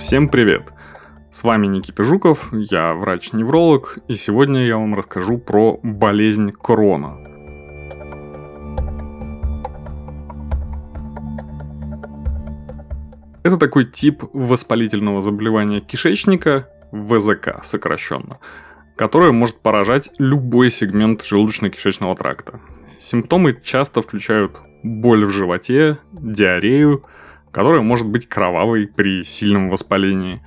Всем привет! С вами Никита Жуков, я врач-невролог, и сегодня я вам расскажу про болезнь корона. Это такой тип воспалительного заболевания кишечника, ВЗК сокращенно, которое может поражать любой сегмент желудочно-кишечного тракта. Симптомы часто включают боль в животе, диарею, которая может быть кровавой при сильном воспалении,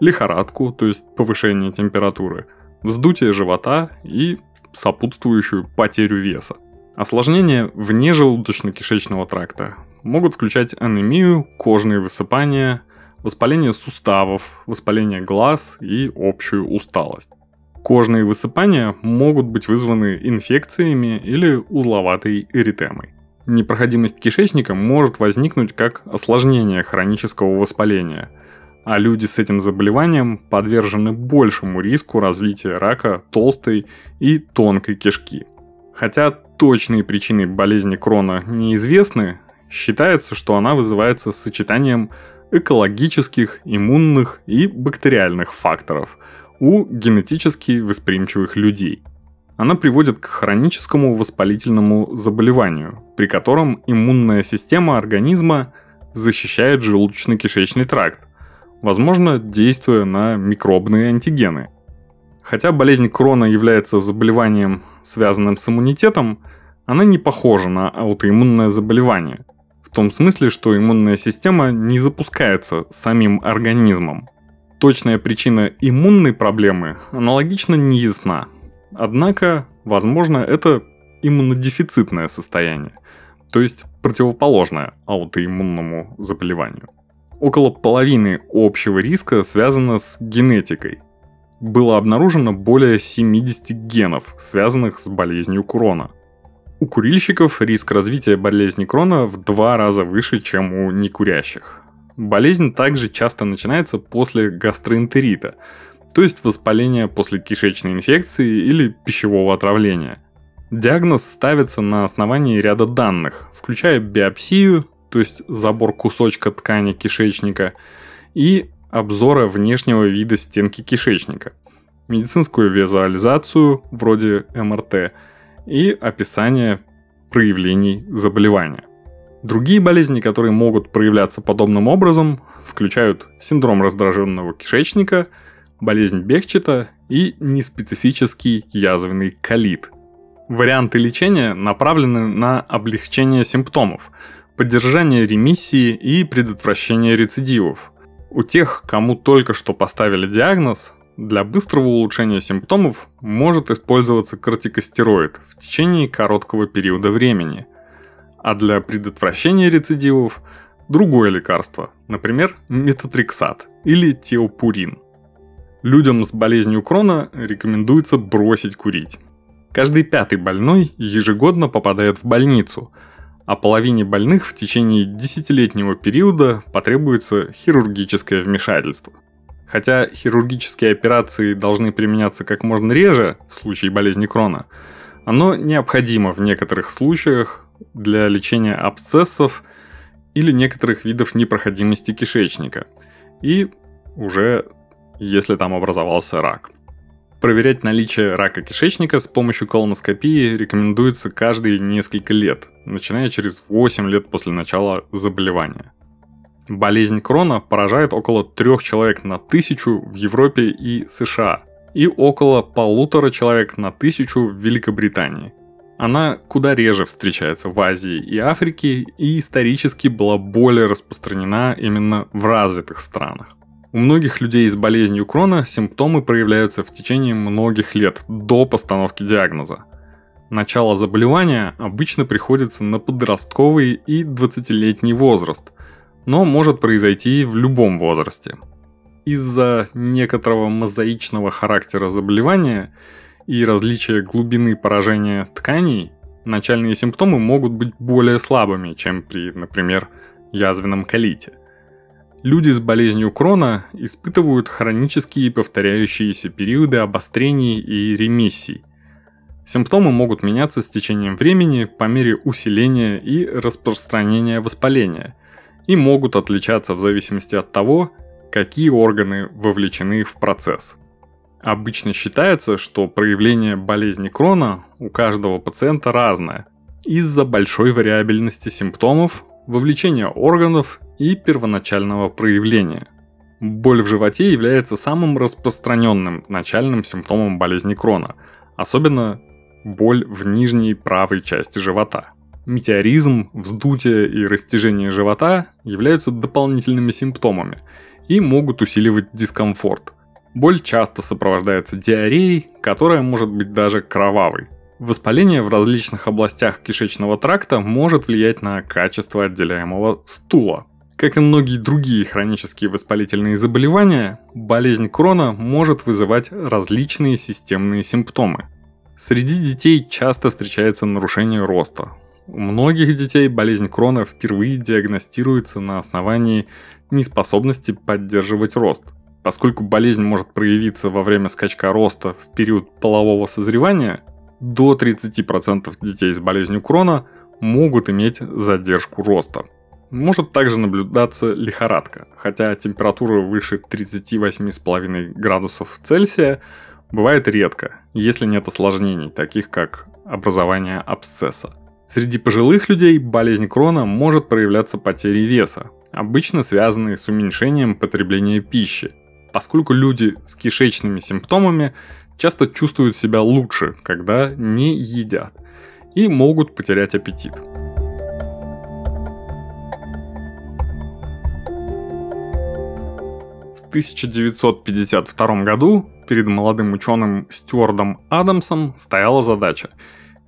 лихорадку, то есть повышение температуры, вздутие живота и сопутствующую потерю веса. Осложнения вне желудочно-кишечного тракта могут включать анемию, кожные высыпания, воспаление суставов, воспаление глаз и общую усталость. Кожные высыпания могут быть вызваны инфекциями или узловатой эритемой. Непроходимость кишечника может возникнуть как осложнение хронического воспаления, а люди с этим заболеванием подвержены большему риску развития рака толстой и тонкой кишки. Хотя точные причины болезни Крона неизвестны, считается, что она вызывается сочетанием экологических, иммунных и бактериальных факторов у генетически восприимчивых людей – она приводит к хроническому воспалительному заболеванию, при котором иммунная система организма защищает желудочно-кишечный тракт, возможно, действуя на микробные антигены. Хотя болезнь Крона является заболеванием, связанным с иммунитетом, она не похожа на аутоиммунное заболевание. В том смысле, что иммунная система не запускается самим организмом. Точная причина иммунной проблемы аналогично не ясна, Однако, возможно, это иммунодефицитное состояние, то есть противоположное аутоиммунному заболеванию. Около половины общего риска связано с генетикой. Было обнаружено более 70 генов, связанных с болезнью Крона. У курильщиков риск развития болезни Крона в два раза выше, чем у некурящих. Болезнь также часто начинается после гастроэнтерита, то есть воспаление после кишечной инфекции или пищевого отравления. Диагноз ставится на основании ряда данных, включая биопсию, то есть забор кусочка ткани кишечника, и обзора внешнего вида стенки кишечника, медицинскую визуализацию, вроде МРТ, и описание проявлений заболевания. Другие болезни, которые могут проявляться подобным образом, включают синдром раздраженного кишечника – болезнь Бехчета и неспецифический язвенный колит. Варианты лечения направлены на облегчение симптомов, поддержание ремиссии и предотвращение рецидивов. У тех, кому только что поставили диагноз, для быстрого улучшения симптомов может использоваться кортикостероид в течение короткого периода времени, а для предотвращения рецидивов – другое лекарство, например, метатриксат или теопурин – Людям с болезнью Крона рекомендуется бросить курить. Каждый пятый больной ежегодно попадает в больницу, а половине больных в течение десятилетнего периода потребуется хирургическое вмешательство. Хотя хирургические операции должны применяться как можно реже в случае болезни Крона, оно необходимо в некоторых случаях для лечения абсцессов или некоторых видов непроходимости кишечника и уже если там образовался рак. Проверять наличие рака кишечника с помощью колоноскопии рекомендуется каждые несколько лет, начиная через 8 лет после начала заболевания. Болезнь Крона поражает около 3 человек на тысячу в Европе и США и около полутора человек на тысячу в Великобритании. Она куда реже встречается в Азии и Африке и исторически была более распространена именно в развитых странах. У многих людей с болезнью Крона симптомы проявляются в течение многих лет до постановки диагноза. Начало заболевания обычно приходится на подростковый и 20-летний возраст, но может произойти в любом возрасте. Из-за некоторого мозаичного характера заболевания и различия глубины поражения тканей, начальные симптомы могут быть более слабыми, чем при, например, язвенном колите – Люди с болезнью Крона испытывают хронические повторяющиеся периоды обострений и ремиссий. Симптомы могут меняться с течением времени по мере усиления и распространения воспаления и могут отличаться в зависимости от того, какие органы вовлечены в процесс. Обычно считается, что проявление болезни Крона у каждого пациента разное из-за большой вариабельности симптомов, вовлечения органов и первоначального проявления. Боль в животе является самым распространенным начальным симптомом болезни Крона, особенно боль в нижней правой части живота. Метеоризм, вздутие и растяжение живота являются дополнительными симптомами и могут усиливать дискомфорт – Боль часто сопровождается диареей, которая может быть даже кровавой. Воспаление в различных областях кишечного тракта может влиять на качество отделяемого стула. Как и многие другие хронические воспалительные заболевания, болезнь Крона может вызывать различные системные симптомы. Среди детей часто встречается нарушение роста. У многих детей болезнь Крона впервые диагностируется на основании неспособности поддерживать рост – Поскольку болезнь может проявиться во время скачка роста в период полового созревания, до 30% детей с болезнью Крона могут иметь задержку роста. Может также наблюдаться лихорадка, хотя температура выше 38,5 градусов Цельсия бывает редко, если нет осложнений, таких как образование абсцесса. Среди пожилых людей болезнь Крона может проявляться потерей веса, обычно связанной с уменьшением потребления пищи, поскольку люди с кишечными симптомами часто чувствуют себя лучше, когда не едят, и могут потерять аппетит. 1952 году перед молодым ученым Стюардом Адамсом стояла задача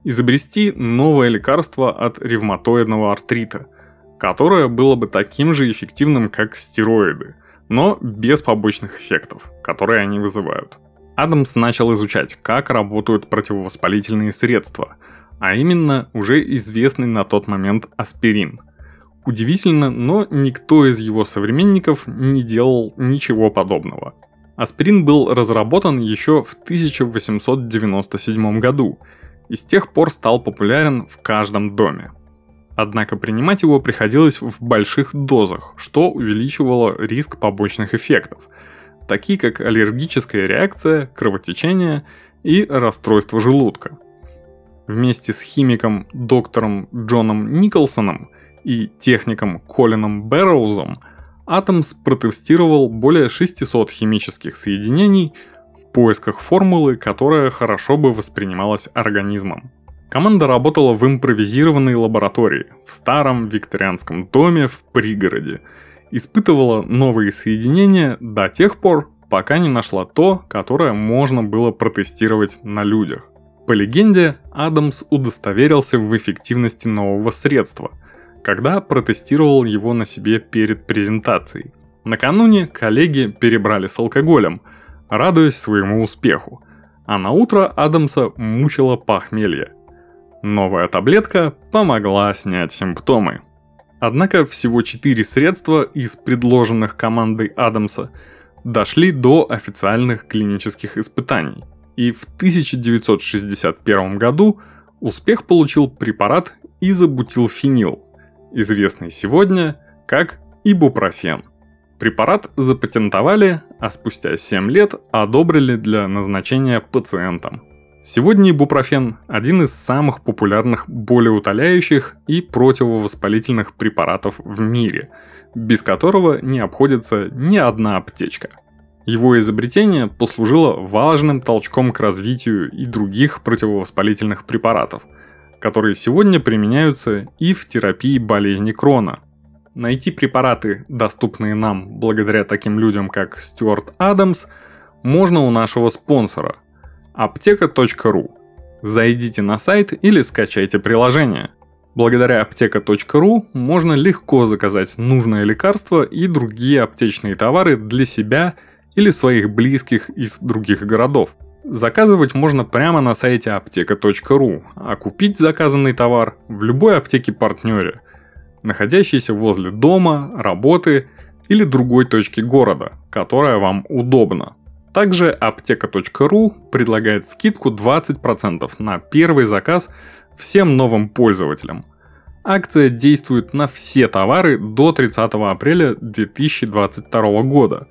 изобрести новое лекарство от ревматоидного артрита, которое было бы таким же эффективным, как стероиды – но без побочных эффектов, которые они вызывают. Адамс начал изучать, как работают противовоспалительные средства, а именно уже известный на тот момент аспирин. Удивительно, но никто из его современников не делал ничего подобного. Аспирин был разработан еще в 1897 году и с тех пор стал популярен в каждом доме. Однако принимать его приходилось в больших дозах, что увеличивало риск побочных эффектов, такие как аллергическая реакция, кровотечение и расстройство желудка. Вместе с химиком доктором Джоном Николсоном и техником Колином Бэрроузом Атомс протестировал более 600 химических соединений в поисках формулы, которая хорошо бы воспринималась организмом. Команда работала в импровизированной лаборатории в старом викторианском доме в пригороде. Испытывала новые соединения до тех пор, пока не нашла то, которое можно было протестировать на людях. По легенде, Адамс удостоверился в эффективности нового средства, когда протестировал его на себе перед презентацией. Накануне коллеги перебрали с алкоголем, радуясь своему успеху, а на утро Адамса мучило похмелье. Новая таблетка помогла снять симптомы. Однако всего 4 средства из предложенных командой Адамса дошли до официальных клинических испытаний. И в 1961 году успех получил препарат изобутилфенил, известный сегодня как ибупрофен. Препарат запатентовали, а спустя 7 лет одобрили для назначения пациентам. Сегодня ибупрофен – один из самых популярных болеутоляющих и противовоспалительных препаратов в мире, без которого не обходится ни одна аптечка. Его изобретение послужило важным толчком к развитию и других противовоспалительных препаратов, которые сегодня применяются и в терапии болезни Крона. Найти препараты, доступные нам благодаря таким людям, как Стюарт Адамс, можно у нашего спонсора – аптека.ру. Зайдите на сайт или скачайте приложение. Благодаря аптека.ру можно легко заказать нужное лекарство и другие аптечные товары для себя или своих близких из других городов. Заказывать можно прямо на сайте аптека.ру, а купить заказанный товар в любой аптеке-партнере, находящейся возле дома, работы или другой точки города, которая вам удобна. Также аптека.ру предлагает скидку 20% на первый заказ всем новым пользователям. Акция действует на все товары до 30 апреля 2022 года.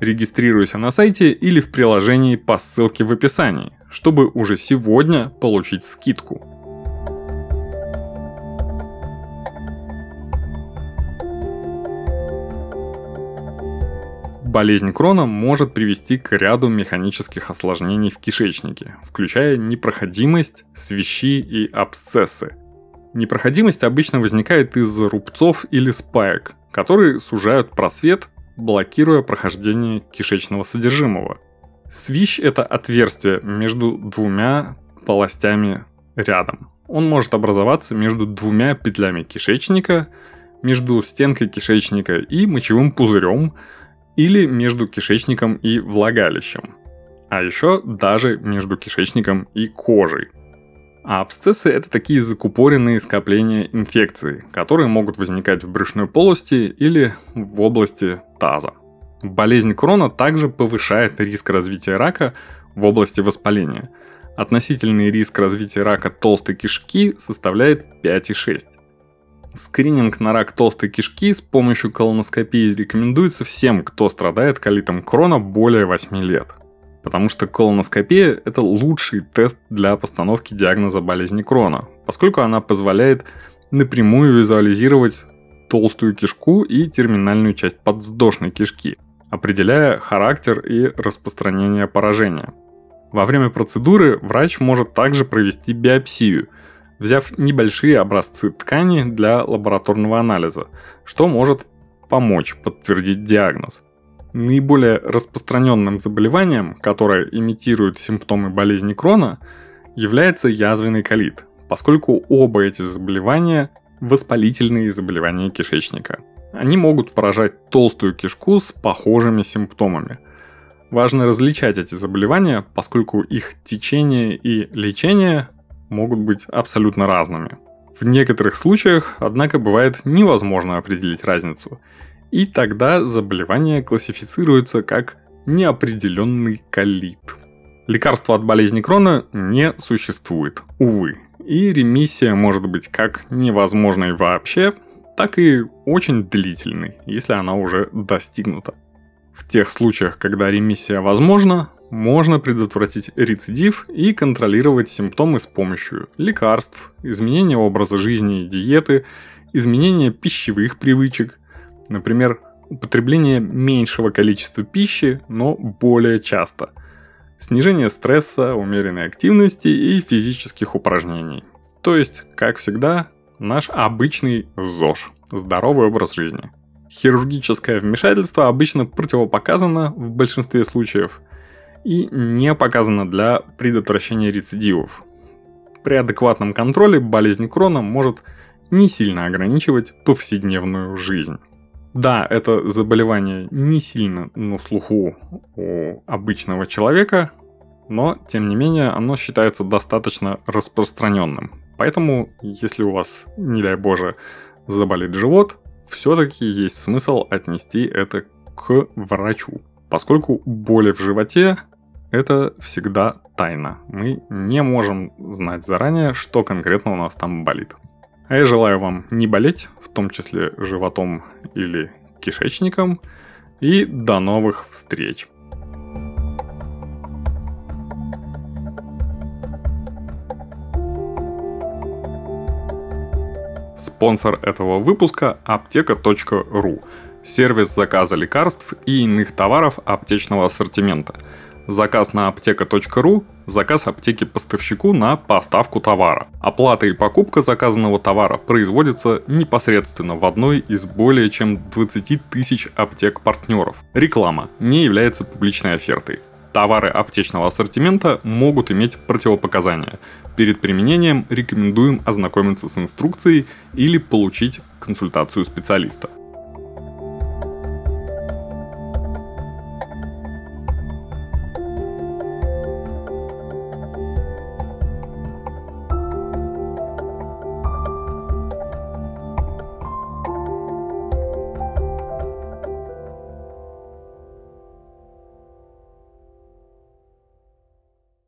Регистрируйся на сайте или в приложении по ссылке в описании, чтобы уже сегодня получить скидку. Болезнь Крона может привести к ряду механических осложнений в кишечнике, включая непроходимость, свищи и абсцессы. Непроходимость обычно возникает из-за рубцов или спаек, которые сужают просвет блокируя прохождение кишечного содержимого. Свищ – это отверстие между двумя полостями рядом. Он может образоваться между двумя петлями кишечника, между стенкой кишечника и мочевым пузырем или между кишечником и влагалищем. А еще даже между кишечником и кожей. А абсцессы – это такие закупоренные скопления инфекции, которые могут возникать в брюшной полости или в области таза. Болезнь Крона также повышает риск развития рака в области воспаления. Относительный риск развития рака толстой кишки составляет 5,6. Скрининг на рак толстой кишки с помощью колоноскопии рекомендуется всем, кто страдает колитом Крона более 8 лет – потому что колоноскопия – это лучший тест для постановки диагноза болезни Крона, поскольку она позволяет напрямую визуализировать толстую кишку и терминальную часть подвздошной кишки, определяя характер и распространение поражения. Во время процедуры врач может также провести биопсию, взяв небольшие образцы ткани для лабораторного анализа, что может помочь подтвердить диагноз. Наиболее распространенным заболеванием, которое имитирует симптомы болезни Крона, является язвенный колит, поскольку оба эти заболевания – воспалительные заболевания кишечника. Они могут поражать толстую кишку с похожими симптомами. Важно различать эти заболевания, поскольку их течение и лечение могут быть абсолютно разными. В некоторых случаях, однако, бывает невозможно определить разницу, и тогда заболевание классифицируется как неопределенный колит. Лекарства от болезни Крона не существует, увы. И ремиссия может быть как невозможной вообще, так и очень длительной, если она уже достигнута. В тех случаях, когда ремиссия возможна, можно предотвратить рецидив и контролировать симптомы с помощью лекарств, изменения образа жизни и диеты, изменения пищевых привычек – Например, употребление меньшего количества пищи, но более часто. Снижение стресса, умеренной активности и физических упражнений. То есть, как всегда, наш обычный ЗОЖ – здоровый образ жизни. Хирургическое вмешательство обычно противопоказано в большинстве случаев и не показано для предотвращения рецидивов. При адекватном контроле болезнь Крона может не сильно ограничивать повседневную жизнь. Да, это заболевание не сильно на слуху у обычного человека, но, тем не менее, оно считается достаточно распространенным. Поэтому, если у вас, не дай боже, заболит живот, все-таки есть смысл отнести это к врачу. Поскольку боли в животе – это всегда тайна. Мы не можем знать заранее, что конкретно у нас там болит. А я желаю вам не болеть, в том числе животом или кишечником. И до новых встреч! Спонсор этого выпуска – аптека.ру – сервис заказа лекарств и иных товаров аптечного ассортимента – Заказ на аптека.ру – заказ аптеки поставщику на поставку товара. Оплата и покупка заказанного товара производится непосредственно в одной из более чем 20 тысяч аптек-партнеров. Реклама не является публичной офертой. Товары аптечного ассортимента могут иметь противопоказания. Перед применением рекомендуем ознакомиться с инструкцией или получить консультацию специалиста.